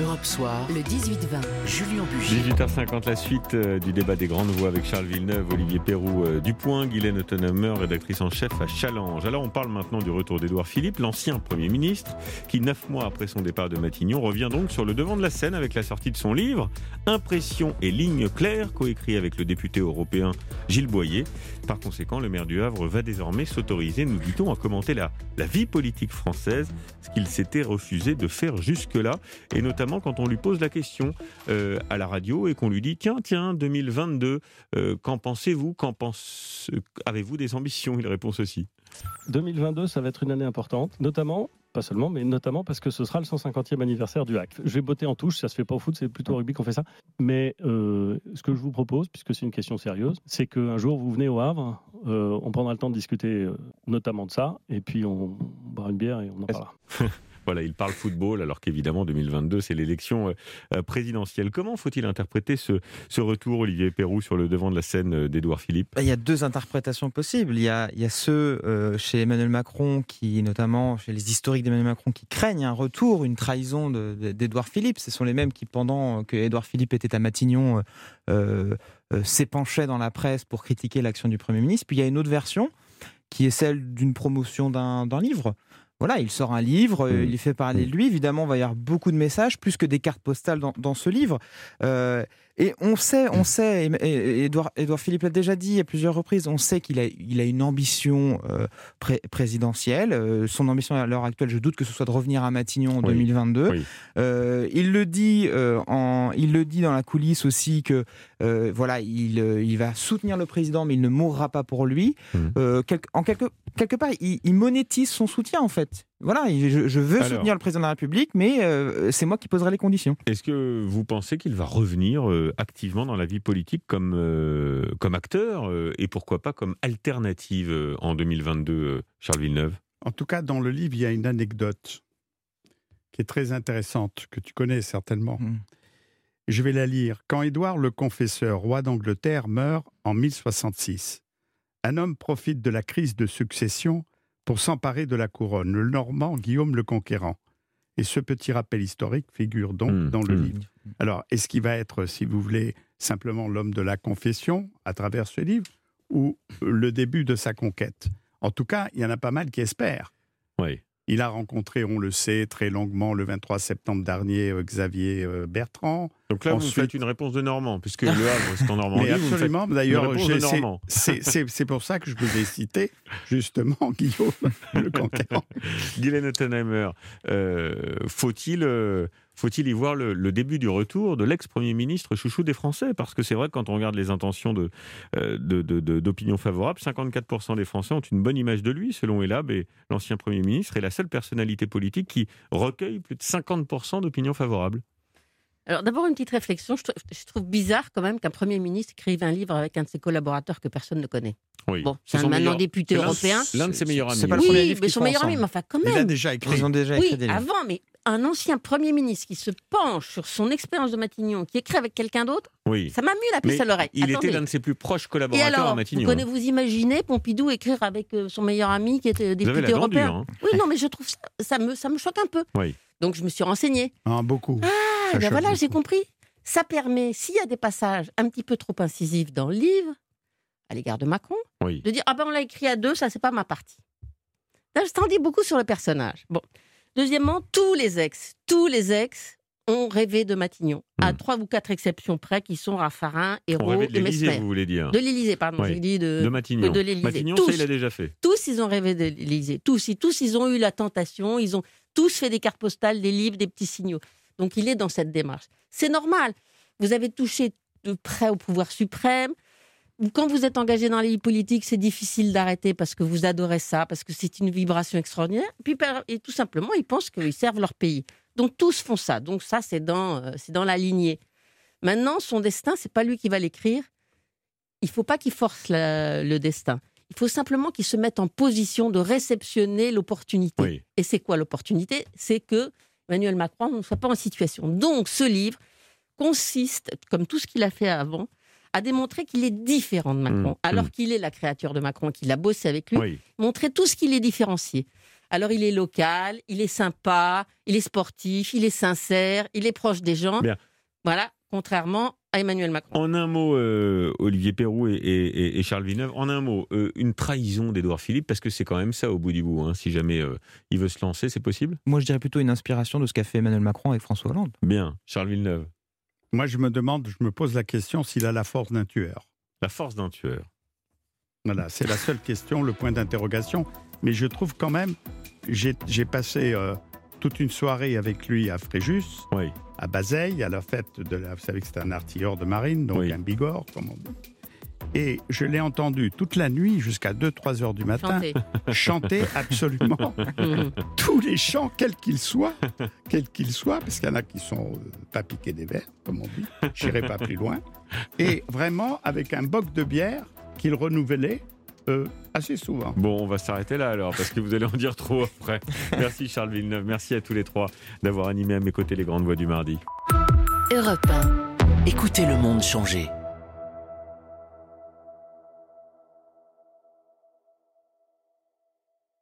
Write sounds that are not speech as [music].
Europe Soir, le 18-20, Julien Bugier. 18h50, la suite euh, du débat des grandes voix avec Charles Villeneuve, Olivier Perrou euh, Dupoint, Guylaine Ottenheimer, rédactrice en chef à Challenge. Alors on parle maintenant du retour d'Édouard Philippe, l'ancien Premier ministre, qui neuf mois après son départ de Matignon revient donc sur le devant de la scène avec la sortie de son livre Impression et lignes claires, coécrit avec le député européen Gilles Boyer. Par conséquent, le maire du Havre va désormais s'autoriser, nous dit-on, à commenter la, la vie politique française, ce qu'il s'était refusé de faire jusque-là, et notamment quand on lui pose la question euh, à la radio et qu'on lui dit tiens, tiens, 2022, euh, qu'en pensez-vous? Qu'en pense... Avez-vous des ambitions? Il répond ceci. 2022, ça va être une année importante, notamment, pas seulement, mais notamment parce que ce sera le 150e anniversaire du HAC. Je vais botter en touche, ça se fait pas au foot, c'est plutôt au rugby qu'on fait ça. Mais euh, ce que je vous propose, puisque c'est une question sérieuse, c'est qu'un jour vous venez au Havre, euh, on prendra le temps de discuter euh, notamment de ça, et puis on, on boira une bière et on en parlera. [laughs] Voilà, il parle football alors qu'évidemment 2022 c'est l'élection euh, euh, présidentielle. Comment faut-il interpréter ce, retour, Olivier Perrou, sur le devant de la scène euh, d'Édouard Philippe? Bah, Il y a deux interprétations possibles. Il y a, ceux chez Emmanuel Macron, qui notamment chez les historiques d'Emmanuel Macron, qui craignent un retour, une trahison d'Édouard Philippe. Ce sont les mêmes qui, pendant que Édouard Philippe était à Matignon, s'épanchaient dans la presse pour critiquer l'action du Premier ministre. Puis il y a une autre version qui est celle d'une promotion d'un livre voilà, il sort un livre, mmh. il fait parler de lui. Évidemment, il va y avoir beaucoup de messages, plus que des cartes postales dans, dans ce livre. Euh, et on sait, on sait, et Edouard, Edouard Philippe l'a déjà dit à plusieurs reprises, on sait qu'il a, il a une ambition euh, pré présidentielle. Euh, son ambition à l'heure actuelle, je doute que ce soit de revenir à Matignon en oui, 2022. Oui. Euh, il le dit euh, en, il le dit dans la coulisse aussi que euh, voilà, il, il va soutenir le président, mais il ne mourra pas pour lui. Mmh. Quel, en quelque, quelque part, il, il monétise son soutien en fait voilà, je, je veux Alors, soutenir le président de la République, mais euh, c'est moi qui poserai les conditions. Est-ce que vous pensez qu'il va revenir euh, activement dans la vie politique comme, euh, comme acteur euh, et pourquoi pas comme alternative euh, en 2022, Charles Villeneuve? En tout cas, dans le livre, il y a une anecdote qui est très intéressante, que tu connais certainement. Mmh. Je vais la lire. Quand Édouard le Confesseur, roi d'Angleterre, meurt en 1066, un homme profite de la crise de succession pour s'emparer de la couronne, le Normand Guillaume le Conquérant. Et ce petit rappel historique figure donc mmh, dans le mmh. livre. Alors, est-ce qu'il va être, si vous voulez, simplement l'homme de la confession à travers ce livre, ou le début de sa conquête? En tout cas, il y en a pas mal qui espèrent. Oui. Il a rencontré, on le sait, très longuement le 23 septembre dernier euh, Xavier euh, Bertrand. Donc là, Ensuite... vous faites une réponse de Normand, puisque [laughs] Le Havre, c'est en Normandie. Mais absolument, d'ailleurs, c'est pour ça que je vous ai cité, justement, [laughs] Guillaume le Conquérant. [laughs] Guylaine Ottenheimer, euh, faut-il... Euh, faut-il y voir le, le, début du retour de l'ex-premier ministre chouchou des Français? Parce que c'est vrai que quand on regarde les intentions euh, d'opinion de, de, favorable, 54% des Français ont une bonne image de lui, selon Elab, et l'ancien Premier ministre est la seule personnalité politique qui recueille plus de 50% d'opinion favorable. Alors d'abord une petite réflexion, je trouve, je trouve bizarre quand même qu'un Premier ministre écrive un livre avec un de ses collaborateurs que personne ne connaît. Oui. Bon, c'est un maintenant député européen. L'un de ses meilleurs amis. C'est pas le premier oui, mais son meilleur ami, mais enfin quand même. Il a déjà écrit. Ils ont déjà oui, écrit des livres. avant, mais un ancien Premier ministre qui se penche sur son expérience de Matignon, qui écrit avec quelqu'un d'autre, oui. ça m'a mis la puce à l'oreille. Il Attendez. était l'un de ses plus proches collaborateurs alors, à Matignon. Vous, connaissez, vous imaginez Pompidou écrire avec euh, son meilleur ami qui était député européen? hein. Oui, non, mais je trouve ça, ça, me, ça me choque un peu. Oui. Donc je me suis renseignée. Ah, beaucoup. Ah, ben voilà, j'ai compris. Ça permet, s'il y a des passages un petit peu trop incisifs dans le livre, à l'égard de Macron, oui. de dire Ah ben on l'a écrit à deux, ça c'est pas ma partie. Là, je t'en dis beaucoup sur le personnage. Bon. Deuxièmement, tous les ex, tous les ex ont rêvé de Matignon, mmh. à trois ou quatre exceptions près, qui sont Raffarin, Hérault et Mesmer. vous voulez dire De l'Élysée, pardon, oui. de, de Matignon. De l'Élysée. Matignon, tous, ça, il a déjà fait. Tous, ils ont rêvé de l'Élysée. Tous, ils, tous, ils ont eu la tentation, ils ont tous fait des cartes postales, des livres, des petits signaux. Donc, il est dans cette démarche. C'est normal. Vous avez touché de près au pouvoir suprême. Quand vous êtes engagé dans la vie politique, c'est difficile d'arrêter parce que vous adorez ça, parce que c'est une vibration extraordinaire. Puis, et tout simplement, ils pensent qu'ils servent leur pays. Donc tous font ça. Donc ça, c'est dans, euh, c'est dans la lignée. Maintenant, son destin, c'est pas lui qui va l'écrire. Il faut pas qu'il force la, le destin. Il faut simplement qu'il se mette en position de réceptionner l'opportunité. Oui. Et c'est quoi l'opportunité? C'est que Emmanuel Macron ne soit pas en situation. Donc ce livre consiste, comme tout ce qu'il a fait avant, à démontrer qu'il est différent de Macron, mmh, alors mmh. qu'il est la créature de Macron, qu'il a bossé avec lui, oui. montrer tout ce qu'il est différencié. Alors il est local, il est sympa, il est sportif, il est sincère, il est proche des gens. Bien. Voilà, contrairement à Emmanuel Macron. En un mot, euh, Olivier Perrou et, Charles Villeneuve, en un mot, euh, une trahison d'Édouard Philippe, parce que c'est quand même ça au bout du bout. Hein. si jamais euh, il veut se lancer, c'est possible? Moi, je dirais plutôt une inspiration de ce qu'a fait Emmanuel Macron avec François Hollande. Bien, Charles Villeneuve. Moi, je me demande, je me pose la question s'il a la force d'un tueur. La force d'un tueur. Voilà, c'est la seule question, le point d'interrogation. Mais je trouve quand même, j'ai passé toute une soirée avec lui à Fréjus. Oui à Bazeille, à la fête de la. Vous savez que c'est un artilleur de marine, donc un bigorre, comme on dit. Et je l'ai entendu toute la nuit jusqu'à 2-3 heures du matin chanter, [laughs] absolument [laughs] tous les chants, quels qu'ils soient, quels qu'ils soient, parce qu'il y en a qui sont euh, pas piqués des verres, comme on dit, j'irai pas plus loin, et vraiment avec un boc de bière qu'il renouvelait euh, assez souvent. Bon, on va s'arrêter là alors, parce que vous allez en dire trop après. [laughs] Merci Charles Villeneuve, merci à tous les trois d'avoir animé à mes côtés les grandes voix du mardi. Europe 1. Écoutez le monde changer.